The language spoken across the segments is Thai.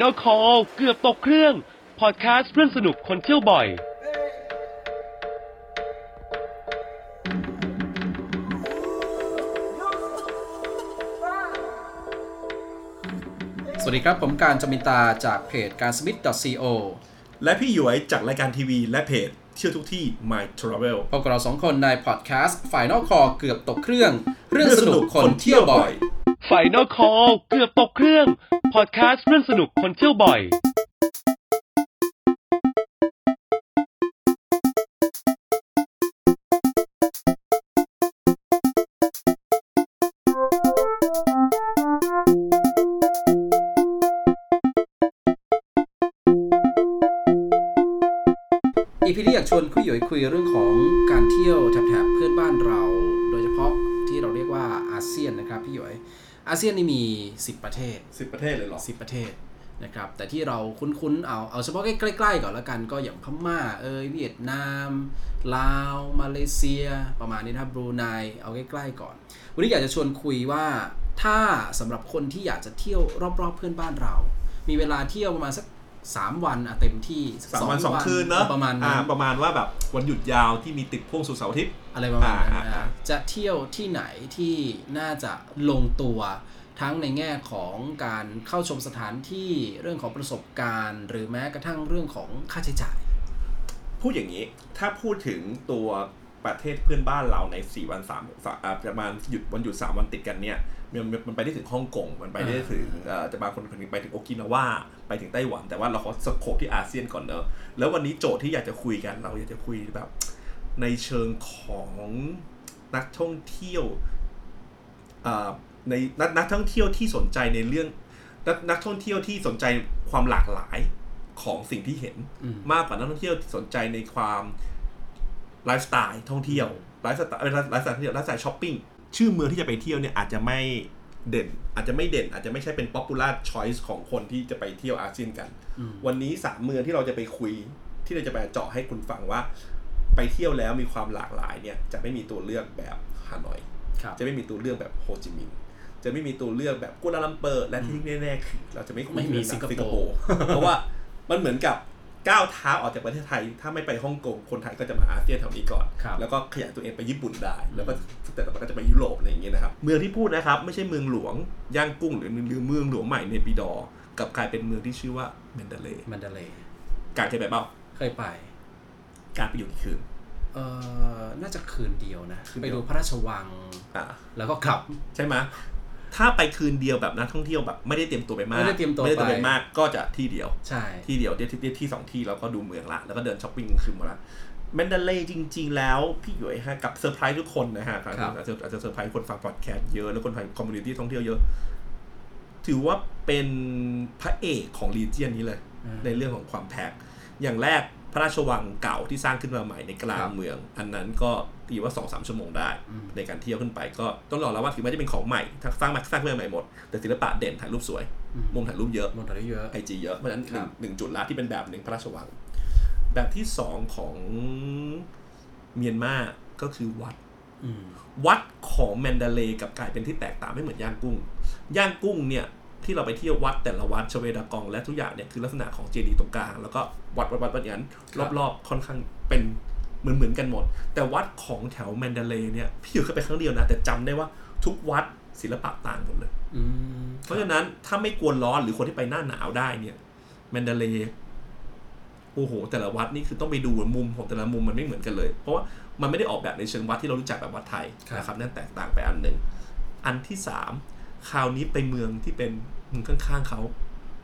นอลคอลเกือบตกเครื่อง พอดแคสต์เรื่องสนุกคนเที่ยวบ่อย สวัสดีครับ ผมการจมินตาจากเพจการสมิธ .co และพี่หยวยจากรายการทีวีและเพจเที่ยวทุกที่ My Travel พบกับเราสองคนในพอดแคสต์ Final Call เกือบตกเครื่อง เรื่องสนุกคนเที่ยวบ่อย Final Call เกือบตกเครื่อง พอดแคสต์เรื่องสนุกคนเที่ยวบ่อย EP นี้อยากชวนคุยหยวยคุยเรื่องของการเที่ยวแถบๆเพื่อนบ้านเรา โดยเฉพาะที่เราเรียกว่าอาเซียนนะครับพี่หยวย อาเซียนนี่มี 10 ประเทศ 10 ประเทศเลยเหรอ 10 ประเทศนะครับ แต่ที่เราคุ้นๆ เอา เอาเฉพาะใกล้ๆก่อนแล้วกัน ก็อย่างพม่า เอยเวียดนาม ลาว มาเลเซีย ประมาณนี้นะครับบรูไน เอาใกล้ๆก่อน วันนี้อยากจะชวนคุยว่าถ้าสำหรับคนที่อยากจะเที่ยวรอบๆเพื่อนบ้านเรา มีเวลาเที่ยวประมาณสัก 3วันอะเต็มที่สามวันสองคืนเนอะประมาณนั้อ่านประมาณว่าแบบวันหยุดยาวที่มีติดพ่วงสุดเสาร์อาทิตย์อะไรประมาณนั้นอ่านะอ่าจะเที่ยวที่ไหนที่น่าจะลงตัวทั้งในแง่ของการเข้าชมสถานที่เรื่องของประสบการณ์ หรือแม้กระทั่งเรื่องของค่าใช้จ่าย พูดอย่างนี้ถ้าพูดถึงตัวประเทศเพื่อนบ้านเราใน 4 วัน3อ่าประมาณหยุดวันหยุด 3 วันติดกันเนี่ย มันมันไปได้ถึงฮ่องกงมันไปได้ถึงเอ่อจะบางคนไปถึงโอกินาวาไปถึงไต้หวัน แต่ว่าเราขอ scope ที่อาเซียนก่อนเนอะแล้ววันนี้โจทย์ที่อยากจะคุยกันเราอยากจะคุยแบบ ในเชิงของนักท่องเที่ยวอ่าในนักนักท่องเที่ยวที่สนใจในเรื่องนักนักท่องเที่ยวที่สนใจความหลากหลายของสิ่งที่เห็นอืมมากกว่านักท่องเที่ยวที่สนใจในความไลฟ์สไตล์ท่องเที่ยวไลฟ์สไตล์ไลฟ์สไตล์ท่องเที่ยวไลฟ์สไตล์ช้อปปิ้ง ชื่อเมืองที่จะไปเที่ยวเนี่ยอาจจะไม่เด่นอาจจะไม่เด่น อาจจะไม่ใช่เป็น popular choice ของคนที่จะไปเที่ยวอาเซียนกัน วันนี้สามเมืองที่เราจะไปคุย ที่เราจะไปเจาะให้คุณฟังว่า ไปเที่ยวแล้วมีความหลากหลายเนี่ยจะไม่มีตัวเลือกแบบฮานอยครับจะไม่มีตัวเลือกแบบโฮจิมินห์จะไม่มีตัวเลือกแบบกัวลาลัมเปอร์ และที่แน่ๆคือเราจะไม่คุยไม่มีเรื่องสิงคโปร์สิงคโปร์เพราะว่ามันเหมือนกับ ก้าวเท้าออกจากประเทศไทย ถ้าไม่ไปฮ่องกงคนไทยก็จะมาอาเซียนแถวนี้ก่อนครับแล้วก็ขยายตัวเองไปญี่ปุ่นได้ แล้วก็แต่ต่อไปก็จะไปยุโรปอะไรอย่างเงี้ยนะครับเมืองที่พูดนะครับ ไม่ใช่เมืองหลวงย่างกุ้งหรือหรือเมืองหลวงใหม่ในปีดอร์กลับกลายเป็นเมืองที่ชื่อว่าเมนเดเลย์มันเดเลย์การเคยไปเปล่าเคยไป การไปอยู่กี่คืนเอ่อน่าจะคืนเดียวนะคืนไปเดียวดูพระราชวังอ่าแล้วก็กลับ ใช่ไหม ถ้าไปคืนเดียวแบบนักท่องเที่ยวแบบไม่ได้เตรียมตัวไปมากไม่ได้เตรียมตัวไม่ได้เตรียมไปไปมากก็จะที่เดียว ใช่ที่เดียวที่ที่ที่สองที่แล้วก็ดูเมืองละแล้วก็เดินช้อปปิ้งกลางคืนหมดละแมนเดเลย์จริง ๆ แล้วพี่หยวยฮะกับเซอร์ไพรส์ทุกคนนะฮะอาจจะอาจจะอาจจะเซอร์ไพรส์คนฟังพอดแคสต์เยอะแล้วคนฟัง community ท่องเที่ยวเยอะ ถือว่าเป็นพระเอกของ region นี้เลยอืมในเรื่องของความแพงอย่างแรก พระราชวังเก่าที่สร้างขึ้นมาใหม่ในกลาครังบเมือง อันนั้นก็ตีว่าสองสามชั่วโมงได้อืมในการเที่ยวขึ้นไปก็ต้องรองรับว่าถึงแม้จะเป็นของใหม่ถ้าสร้างมาสร้างขึ้นมาใหม่หมด แต่ศิลปะเด่นถ่ายรูปสวยอืมมุมถ่ายรูปเยอะมนตรีเยอะ IG เยอะเพราะฉะนั้นหครันึ่งบหนึ่งจุดละที่เป็นแบบหนึ่งพระราชวัง แบบที่สองของเมียนมาก็คือวัดอืมวัดของแมนดาเลย์กับกลายเป็นที่แตกต่างไม่เหมือนย่างกุ้ง ย่างกุ้งเนี่ย ที่เราไปเที่ยววัดแต่ละวัดชเวดากองและทุกอย่างเนี่ยคือลักษณะของเจดีย์ตรงกลาง แล้วก็วัดวัดวัดวัดอย่างนั้นรอบๆค่อนข้างเป็นเหมือนเหมือนกันหมด แต่วัดของแถวแมนดาเลย์เนี่ยพี่อยู่เคยไปครั้งเดียวนะ แต่จำได้ว่าทุกวัดศิลปะต่างหมดเลยอืมเพราะฉะนั้นถ้าไม่กลัวร้อนหรือคนที่ไปหน้าหนาวได้เนี่ยแมนดาเลย์โอ้โห แต่ละวัดนี่คือต้องไปดูมุมของแต่ละมุมมันไม่เหมือนกันเลย เพราะว่ามันไม่ได้ออกแบบในเชิงวัดที่เรารู้จักแบบวัดไทยนะครับนั่นแตกต่างไปอันหนึ่งอันที่สาม คราวนี้ไปเมืองที่เป็นเมืองข้างๆเขา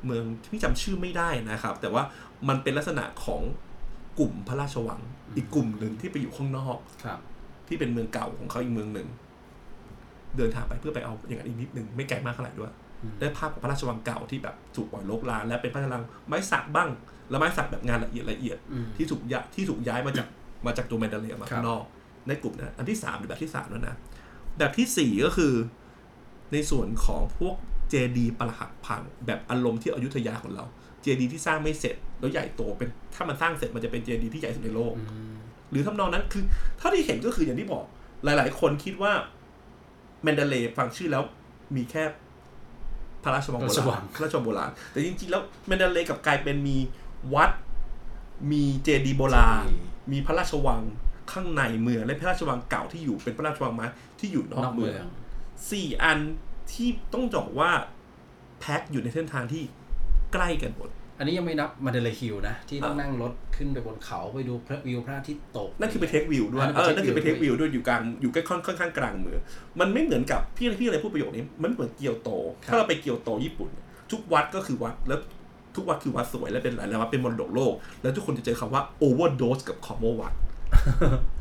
เมืองที่จำชื่อไม่ได้นะครับ แต่ว่ามันเป็นลักษณะของกลุ่มพระราชวัง อีกกลุ่มหนึ่งที่ไปอยู่ข้างนอกครับ ที่เป็นเมืองเก่าของเขาอีกเมืองหนึ่งเดินทางไปเพื่อไปเอาอย่างนั้นอีกนิดหนึ่งไม่ไกลมากเท่าไหร่ด้วยอืมได้ภาพของพระราชวังเก่าที่แบบถูกปล่อยโลกลานและเป็นพระราชวังไม้สักบ้าง แล้วไม้สักแบบงานละเอียดละเอียดอืมที่ถูกย้ายที่ถูกย้ายมาจากมาจากตัวแมนดาเลียมาครับข้างนอก ในกลุ่มนั้นอันที่สามหรือแบบที่สามแล้วนะแบบที่สี่ก็คือ ในส่วนของพวกเจดีย์ประหักพังแบบอารมณ์ที่อยุธยาของเรา เจดีย์ที่สร้างไม่เสร็จแล้วใหญ่โตเป็นถ้ามันสร้างเสร็จมันจะเป็นเจดีย์ที่ใหญ่สุดในโลกอืมหรือทำนองนั้นคือเท่าที่เห็นก็คืออย่างที่บอก หลาย ๆ คนคิดว่าแมนดาเลย์ฟังชื่อแล้วมีแค่พระราชวังโบพระราชวัรางณพระราชวังโบราณ แต่จริง ๆ แล้วแมนเดเลย์กลับกลายเป็นมีวัด มีเจดีย์โบราณ มีพระราชวังข้างในเมืองและพระราชวังเก่าที่อยู่เป็นพระราชวังไม้ที่อยู่นอกนอกเมืเมือองง สี่อันที่ต้องบอกว่าแพ็คอยู่ในเส้นทางที่ใกล้กันหมด อันนี้ยังไม่นับ Mandalay Hill นะ ที่ต้องอ่านั่งรถขึ้นไปบนเขาไปดูพระวิวพระอาทิตย์ตก นั่นคือไป take view ด้วยอันนั้นเออไปนั่นคือไปเทเทคควิวิววด้วยอยู่กลางอยู่ใกล้ค่อนค่อนข้างกลางเมืองมันไม่เหมือนกับพี่พี่อะไรพูดประโยคนี้ มันเหมือนเกียวโต ถ้าเราไปเกียวโตญี่ปุ่น ทุกวัดก็คือวัดแล้วทุกวัดคือวัดสวยและเป็นหลายๆวัดเป็นมรดกโลก แล้วทุกคนจะเจอคำว่า overdose กับ common วัดเพราะว่า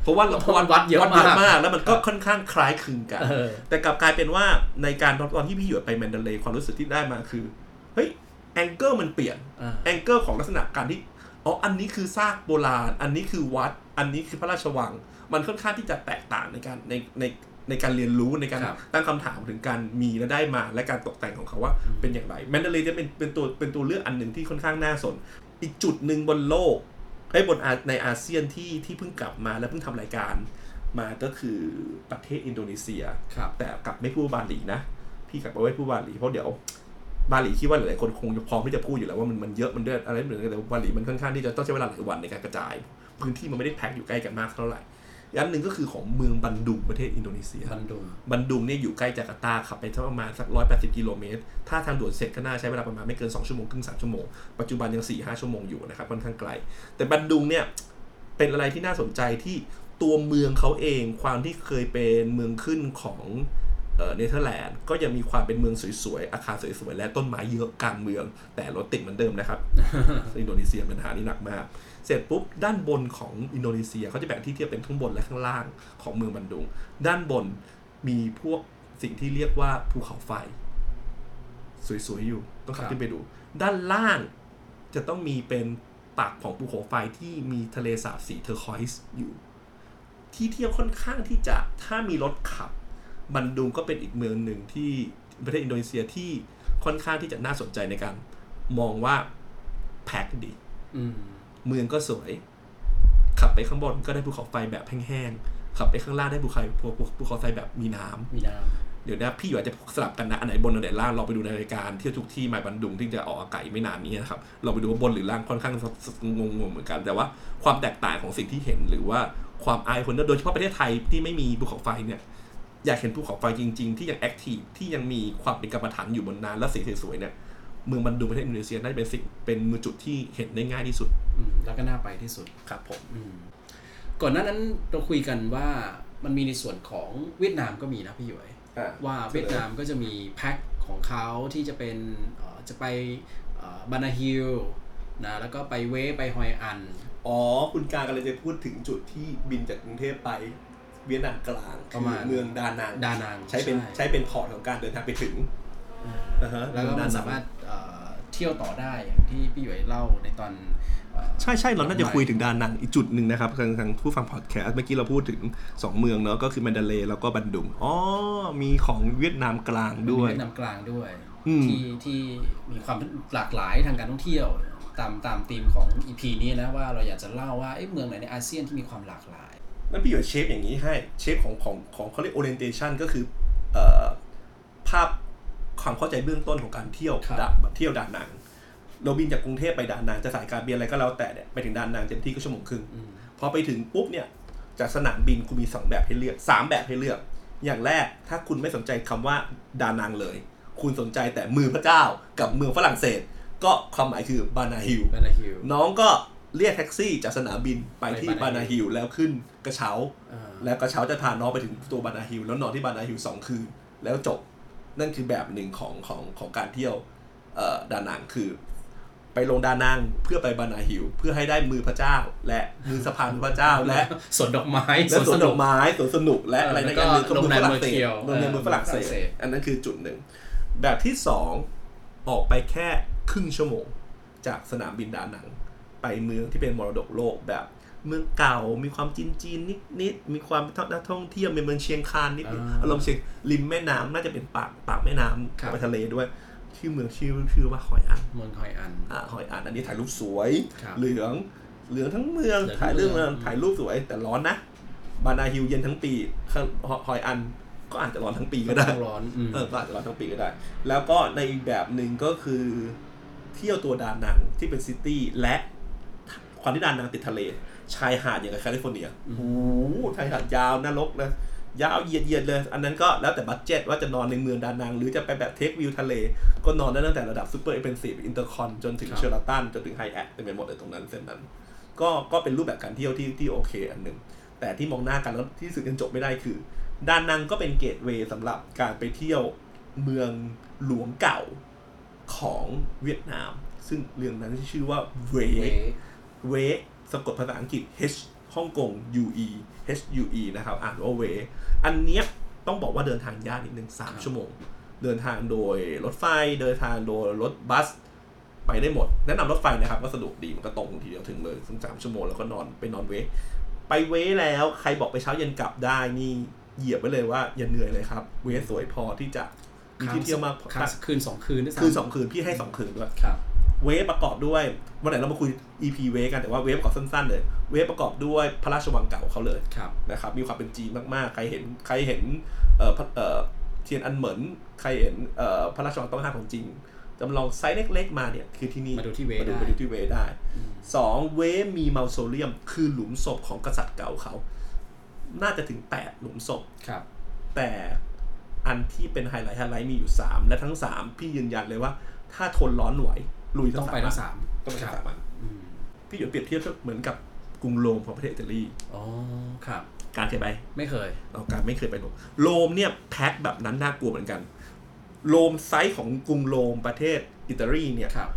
เพราะว่าวัดเยอะวัดเยอะมากมาก แล้วมันก็ค่อนข้างคล้ายคลึงกันเออแต่กลับกลายเป็นว่าในการตอนที่พี่หยวนไปแมนเดเลย์ความรู้สึกที่ได้มาคือ เฮ้ยแองเกิลมันเปลี่ยนอ่าแองเกิลของลักษณะการที่อ๋ออันนี้คือซากโบราณ อันนี้คือวัด อันนี้คือพระราชวัง มันค่อนข้างที่จะแตกต่างในการในในในการเรียนรู้ในการครับตั้งคำถามถึงการมีและได้มาและการตกแต่งของเขาว่าเป็นอย่างไรแมนเดเลย์จะเป็นเป็นตัวเป็นตัวเลือกอันหนึ่งที่ค่อนข้างน่าสน อีกจุดหนึ่งบนโลก ไอ้ยบนอาในอาเซียนที่ที่เพิ่งกลับมาและเพิ่งทำรายการมาก็คือประเทศอินโดนีเซียครับแต่กลับไม่พูดบาหลีนะ พี่กลับไม่พูดบาหลีเพราะเดี๋ยวบาหลีคิดว่าหลายๆคนคงจะพร้อมที่จะพูดอยู่แล้วว่ามันมันเยอะมันเดือดอะไรเหมือนกันแต่ว่าบาหลีมันค่อนข้างที่จะต้องใช้เวลาหลายวันในการกระจาย พื้นที่มันไม่ได้แพ็คอยู่ใกล้กันมากเท่าไหร่ อีกอันหนึ่งก็คือของเมืองบันดุงประเทศอินโดนีเซีย บันดุง บันดุงเนี่ยอยู่ใกล้จาการ์ตาขับไปสักประมาณสักร้อยแปดสิบกิโลเมตร ถ้าทางด่วนเสร็จก็น่าใช้เวลาประมาณไม่เกิน2ชั่วโมงครึ่งสามชั่วโมง ปัจจุบันยัง4ี่ห้าชั่วโมงอยู่นะครับค่อนข้างไกล แต่บันดุงเนี่ยเป็นอะไรที่น่าสนใจที่ตัวเมืองเขาเองความที่เคยเป็นเมืองขึ้นของเอ่อเนเธอร์แลนด์ก็ยังมีความเป็นเมืองสวยๆ อาคารสวยๆ และต้นไม้เยอะกลางเมือง แต่รถติดเหมือนเดิมนะครับ อินโดนีเซียเป็นปัญหานี้หนักมาก เสร็จปุ๊บด้านบนของอินโดนีเซียเขาจะแบ่งที่เทียบเป็นข้างบนและข้างล่างของเมืองบันดุง ด้านบนมีพวกสิ่งที่เรียกว่าภูเขาไฟ สวยๆอยู่ต้องขับขึ้นไปดู ด้านล่างจะต้องมีเป็นปากของภูเขาไฟที่มีทะเลสาบสี turquoise อยู่ ที่เที่ยวค่อนข้างที่จะถ้ามีรถขับ บันดุงก็เป็นอีกเมืองหนึ่งที่ประเทศอินโดนีเซียที่ค่อนข้างที่จะน่าสนใจในการมองว่าแพ็คดี อืม เมืองก็สวย ขับไปข้างบนก็ได้ภูเขาไฟแบบแห้งๆขับไปข้างล่างได้ภูเขาภูภูภูเขาไฟแบบมีน้ำมีน้เดี๋ยวนะพี่อยู่อาจจะสลับกันนะอันไหนบนอันไหนล่างลองไปดูในรายการเที่ยวทุกที่หมายบันดุงที่จะออกอากาศอีกไม่นานนี้นะครับเราไปดูว่าบนหรือล่างค่อนข้างงงๆเหมือนกัน แต่ว่าความแตกต่างของสิ่งที่เห็นหรือว่าความอายคนโดยเฉพาะประเทศไทยที่ไม่มีภูเขาไฟเนี่ยอยากเห็นภูเขาไฟจริง ๆ ที่ยังแอคทีฟที่ยังมีความเป็นกรรมฐานอยู่บนนั้นและสีสวยๆเนี่ยเมืองบันดุงประเทศอินโดนีเซียน่าจะเป็นสิ่งเป็นมือจุดที่เห็นได้ง่ายที่สุดำอืม แล้วก็น่าไปที่สุดครับผมอืมก่อนหน้านั้นเราคุยกันว่ามันมีในส่วนของเวียดนามก็มีนะพี่หยวยว่าเวียดนามก็จะมีแพ็คของเขาที่จะเป็นเอ่อจะไป Bana Hills นะแล้วก็ไปเวไปฮอยอัน อ๋อ คุณการกำลังจะพูดถึงจุดที่บินจากกรุงเทพไปเวียดนามกลางประมาณคือเมืองดานังดานังใช้เป็นใช่ใช้เป็น port ของการเดินทางไปถึงนะฮะแล้วก็เองมันดนังสามารถ เอ่อเที่ยวต่อได้อย่างที่พี่หยวยเล่าในตอนเอ่อใช่ใช่เราน่าจะคุยถึงดานังอีกจุดหนึ่งนะครับทางทางผู้ฟังพอดแคสต์เมื่อกี้เราพูดถึง 2 เมืองเนาะก็คือแมนดาเลย์แล้วก็บันดุงอ๋อมีของเวียดนามกลางด้วยเวียดนามกลางด้วยอืมที่ที่มีความหลากหลายทางการท่องเที่ยวตามตามธีมของ EP นี้นะว่าเราอยากจะเล่าว่าเอ๊ะเมืองไหนในอาเซียนที่มีความหลากหลายนั่นพี่อยู่เชฟอย่างนี้ให้เชฟของของของเขาเรียก orientation ก็คือเอ่อภาพ ความเข้าใจเบื้องต้นของการเที่ยวครับดาเที่ยวดานังเราบินจากกรุงเทพไปดานังจะสายการบินอะไรก็แล้วแต่เนี่ยไปถึงดานังเต็มที่ก็ชั่วโมงครึ่งอืมพอไปถึงปุ๊บเนี่ยจากสนามบินคุณมีสองแบบให้เลือกสามแบบให้เลือก อย่างแรกถ้าคุณไม่สนใจคำว่าดานังเลย คุณสนใจแต่มือพระเจ้ากับเมืองฝรั่งเศส ก็ความหมายคือบานาฮิลบานาฮิลน้องก็เรียกแท็กซี่จากสนามบินไปที่ไปบา Bana นาฮิลแล้วขึ้นกระเช้าอ่าแล้วกระเช้าจะพาน้องไปถึงตัวบานาฮิลแล้วนอนที่บานาฮิลสองคืนแล้วจบ นั่นคือแบบหนึ่งของของของการเที่ยวเอ่อดานังคือ ไปลงดานังเพื่อไปบานาฮิลเพื่อให้ได้มือพระเจ้า และมือสะพานพระเจ้าและสวนดอกไม้และสวนนุดอกไม้สวนสนุกและเอออะไรแล้ในวก็การเมืองก็โรงเมืองแรมฝรั่งเศสเมืองเที่ยวโรงแรมเมืองฝรั่งเศเออฝรั่งเศสสอันนั้นคือจุดหนึ่งแบบที่สองออกไปแค่ครึ่งชั่วโมง จากสนามบินดานัง ไปเมืองที่เป็นมรดกโลกแบบ เมืองเก่า มีความจีนจีนๆนิดๆมีความนักท่องเที่ยวเป็นเมืองเชียงคานนิดอ่าๆอารมณ์เชียงริมแม่น้ำน่าจะเป็นปากปากแม่น้ครับไปทะเลด้วยชื่อเมืองชื่อชื่อว่าฮอยอันเมืองฮอยอันอ่าฮอยอันอันนี้ถ่ายรูปสวยครับเหลืองเหลืองทั้งเมืองเหลืองทั้งถ่ายเรื่องเมืองถ่ายรูปสวย แต่ร้อนนะบานาฮิลเย็นทั้งปีข้างฮอยอันก็อาจจะร้อนทั้งปีก็ได้ต้องร้อนอืมเออก็อาจจะร้อนทั้งปีก็ได้ แล้วก็ในอีกแบบหนึ่งก็คือ เที่ยวตัวดานังที่เป็น city และ ความที่ดานังติดทะเล ชายหาดอย่างกับแคลิฟอร์เนียโอ้โหชายหาดยาวนรกนะยาวเหยียดเหยียดเลย อันนั้นก็แล้วแต่ budget ว่าจะนอนในเมืองดานัง หรือจะไปแบบ take วิวทะเล ก็นอนได้ตั้งแต่ระดับซูเปอร์เอเ s นซีฟอินเตอร์คอนจนถึงครับเชอราตันจนถึงไฮแอทเต็มไปหมดเลยตรงนั้นเส้นนั้น ก็ก็เป็นรูปแบบการเที่ยวที่ที่โอเคอันหนึ่งแต่ที่มองหน้ากันแล้วที่สึกกันจบไม่ได้คือ ดานังก็เป็น gateway สำหรับการไปเที่ยวเมืองหลวงเก่าของเวียดนาม ซึ่งเรื่องนั้นชื่อว่าเว้ เวเวสะกดภาษาอังกฤษ H ฮ่องกง U E H U E นะครับ อ่านว่าเวอันเนี้ยต้องบอกว่าเดินทางยากนิดนึงสามชั่วโมง เดินทางโดยรถไฟ เดินทางโดยรถบัส ไปได้หมด แนะนำรถไฟนะครับก็สะดวกดีมันก็ตรงทีเดียวถึงเลยซึ่งสามชั่วโมงแล้วก็นอนไปนอนเวไปเวแล้วใครบอกไปเช้าเย็นกลับได้นี่เหยียบไว้เลยว่าอย่าเหนื่อยเลยครับ เวสวยพอที่จะมีที่เที่ยวมากค้างคืนสองคืนด้วยซ้ำคือสองคืนพี่ให้สองคืนด้วยครับ เว้ประกอบด้วยวันไหนเรามาคุย EP เวฟกันแต่ว่าเว้ประกอบสั้นๆเลย เว้ประกอบด้วยพระราชวังเก่าเขาเลยครับนะครับ มีความเป็นจีนมากๆ ใครเห็นใครเห็นเอ่อพระเอ่อเทียนอันเหมินใครเห็นเอ่อพระราชวังต้องห้ามของจริงจำลองไซส์เล็กๆมาเนี่ยคือที่นี่มาดูที่เว้มาดูได้มาดูที่เว้ได้สองเว้มี mausoleum คือหลุมศพของกษัตริย์เก่าเขา น่าจะถึงแปดหลุมศพครับ แต่อันที่เป็นไฮไลท์ไฮไลท์มีอยู่3และทั้ง3พี่ยืนยันเลยว่า ถ้าทนร้อนไหว ลุยต้องไปทั้งสามต้องไปทั้งคสารับมอันอืมพี่เดี๋ยวเปรียบเทียบเหมือนกับกรุงโรมของประเทศอิตาลีอ๋อครับ การเคยไปไม่เคยเอาการไม่เคยไปโรมโรมเนี่ยแพ็คแบบนั้นน่ากลัวเหมือนกันโรมไซส์ของกรุงโรมประเทศอิตาลีเนี่ยครับ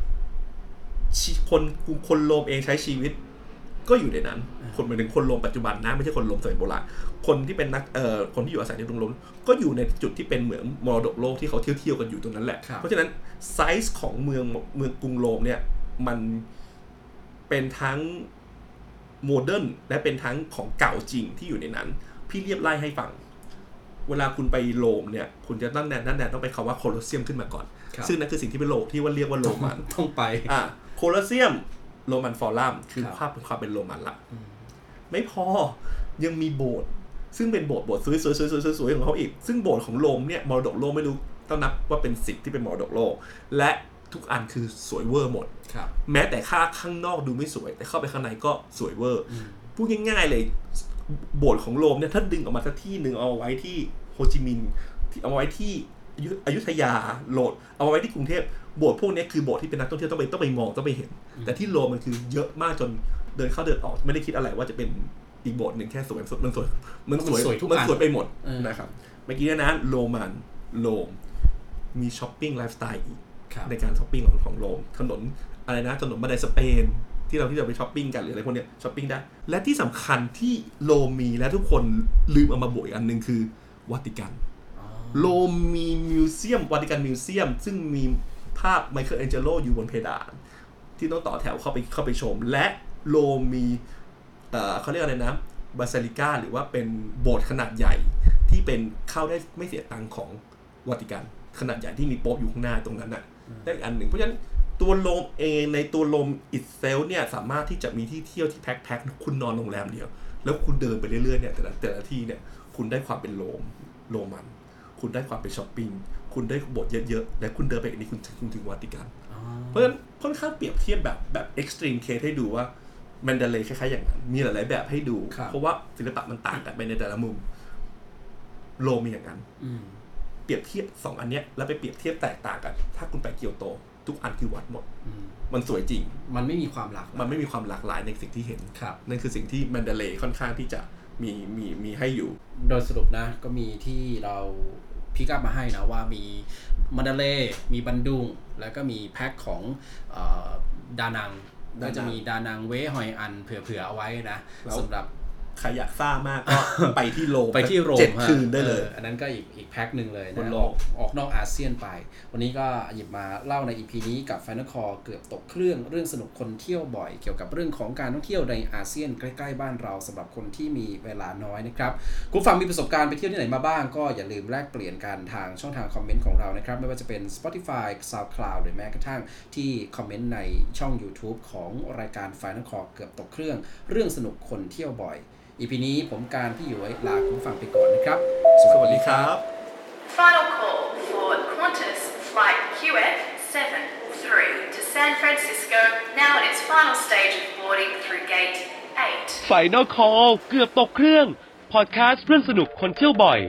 ชีคนคนโรมเองใช้ชีวิต ก็อยู่ในนั้นอ่าคนหมายถึงคนโรมปัจจุบันนะไม่ใช่คนโรมสมัยโบราณคนที่เป็นนักเอ่อคนที่อยู่อาศัยในกรุงโรมก็อยู่ในจุดที่เป็นเหมือนมรดกโลกที่เขาเที่ยวเที่ยวๆกันอยู่ตรงนั้นแหละครับเพราะฉะนั้น ไซส์ของเมืองเมืองกรุงโรมเนี่ยมันเป็นทั้ง modern และเป็นทั้งของเก่าจริงที่อยู่ในนั้น พี่เรียงไล่ให้ฟัง เวลาคุณไปโรมเนี่ย คุณจะตั้งแนนตั้งแนนต้องไปคำว่าโคลอสเซียมขึ้นมาก่อนครับซึ่งนั่นคือสิ่งที่เป็นโลกที่ว่าเรียกว่าโรมันต้องไปอะโคลอสเซียมโรมันฟอรัมคือครับภาพเป็นความเป็นโรมันละอืมไม่พอยังมีโบสถ์ซึ่งเป็นโบสถ์โบสถ์สวยๆๆๆๆๆของเขาอีก ซึ่งโบสถ์ของโรมเนี่ยมรดกโลกไม่รู้ ต้องนับว่าเป็นสิบที่เป็นมรดกโลก และทุกอันคือสวยเวอร์หมดครับแม้แต่ค่าข้างนอกดูไม่สวย แต่เข้าไปข้างในก็สวยเวอร์อืมพูดง่ายๆเลยโบสถ์ของโรมเนี่ยถ้าดึงออกมาสักที่หนึ่งเอาไว้ที่โฮจิมินห์ที่เอาไว้ที่อยุอยุธยาโหลด เอาไว้ที่กรุงเทพโบสถ์พวกเนี้ยคือโบสถ์ที่เป็นนักท่องเที่ยวต้องไปต้องไปมองต้องไปเห็น แต่ที่โรมมันคือเยอะมากจนเดินเข้าเดินออกไม่ได้คิดอะไรว่าจะเป็นอีกโบสถ์หนึ่งแค่สวยมันสวยมันสวยมันสวยทุกมันอันสวยไปหมดเออนะครับเมื่อกี้เนี่ยนะโรมันโรม มีช้อปปิ้งไลฟ์สไตล์อีกครับในการช้อปปิ้งของของโรมถนนอะไรนะถนนบันไดสเปน ที่เราที่เราไปช้อปปิ้งกันหรืออะไรพวกเนี้ยช้อปปิ้งได้ และที่สำคัญที่โรมมีและทุกคนลืมเอามาบวกอีกอันหนึ่งคือวาติกันอ๋อโรมมี museum วาติกัน museum ซึ่งมีภาพไมเคิลแองเจโลอยู่บนเพดาน ที่ต้องต่อแถวเข้าไปเข้าไปชม และโรมมีเอ่อเขาเรียกอะไรนะ basilica หรือว่าเป็นโบสถ์ขนาดใหญ่ที่เป็นเข้าได้ไม่เสียตังค์ของวาติกัน ขนาดใหญ่ที่มีโป๊ปอยู่ข้างหน้าตรงนั้นน่ะได้อีกอันหนึ่งเพราะฉะนั้นตัวโรมเองในตัวโรม itself เนี่ยสามารถที่จะมีที่เที่ยวที่ pack pack ๆคุณนอนโรงแรมเดียว แล้วคุณเดินไปเรื่อยๆเนี่ยแต่ละแต่ละที่เนี่ยคุณได้ความเป็นโรมโรมัน คุณได้ความเป็นช้อปปิ้งคุณได้โบสถ์เยอะๆและคุณเดินไปอีกนิดคุณถึงคุณถึงวาติกันอ๋อเพราะฉะนั้นค่อนข้างเปรียบเทียบแบบแบบ extreme case ให้ดูว่าแมนเดเลย์คล้ายๆอย่างนั้นมีหลายๆแบบให้ดูครับเพราะว่าศิลปะมันต่างกันไปในแต่ละมุมโรมมีอย่างนั้นอืม เปรียบเทียบสองอันเนี้ยแล้วไปเปรียบเทียบแตกต่างกัน ถ้าคุณไปเกียวโต ทุกอันคือวัดหมดอืมมันสวยจริง มันไม่มีความหลากหลายมันไม่มีความหลากหลายในสิ่งที่เห็นครับนั่นคือสิ่งที่แมนเดเลย์ค่อนข้างที่จะมีมีมีให้อยู่ โดยสรุปนะก็มีที่เรา pick up มาให้นะว่ามีมัณฑะเลย์มีบันดุง แล้วก็มีแพ็คของเออดานังดานังก็จะมีดานังเว้ฮอยอันเผื่อๆเอาไว้นะแล้วสำหรับ ใครอยากทราบมากก็ไปที่โรมไปที่โรมเจ็ดฮะคืนได้เลยอ๋ออันนั้นก็อีกอีกแพ็คหนึ่งเลยบนนะโลอกอกออกนอกอาเซียนไป วันนี้ก็หยิบมาเล่าใน EP นี้กับ Final Call เกือบตกเครื่องเรื่องสนุกคนเที่ยวบ่อย เกี่ยวกับเรื่องของการท่องเที่ยวในอาเซียนใกล้ๆบ้านเราสำหรับคนที่มีเวลาน้อยนะครับคุณฟังมีประสบการณ์ไปเที่ยวที่ไหนมาบ้าง ก็อย่าลืมแลกเปลี่ยนกันทางช่องทางคอมเมนต์ของเรานะครับไม่ว่าจะเป็น Spotify SoundCloud หรือแม้กระทั่งที่คอมเมนต์ในช่อง YouTube ของรายการ Final Call เกือบตกเครื่อง เรื่องสนุกคนเที่ยวบ่อยอีพีนี้ผมการพี่อยู่ไว้ลาคุณผู้ฟังไปก่อนนะครับ สวัสดีครับ Final call for Qantas flight QF73 to San Francisco, now in its final stage of boarding through gate 8. Final Call เกือบตกเครื่อง พอดแคสต์เรื่องสนุกคนเที่ยวบ่อย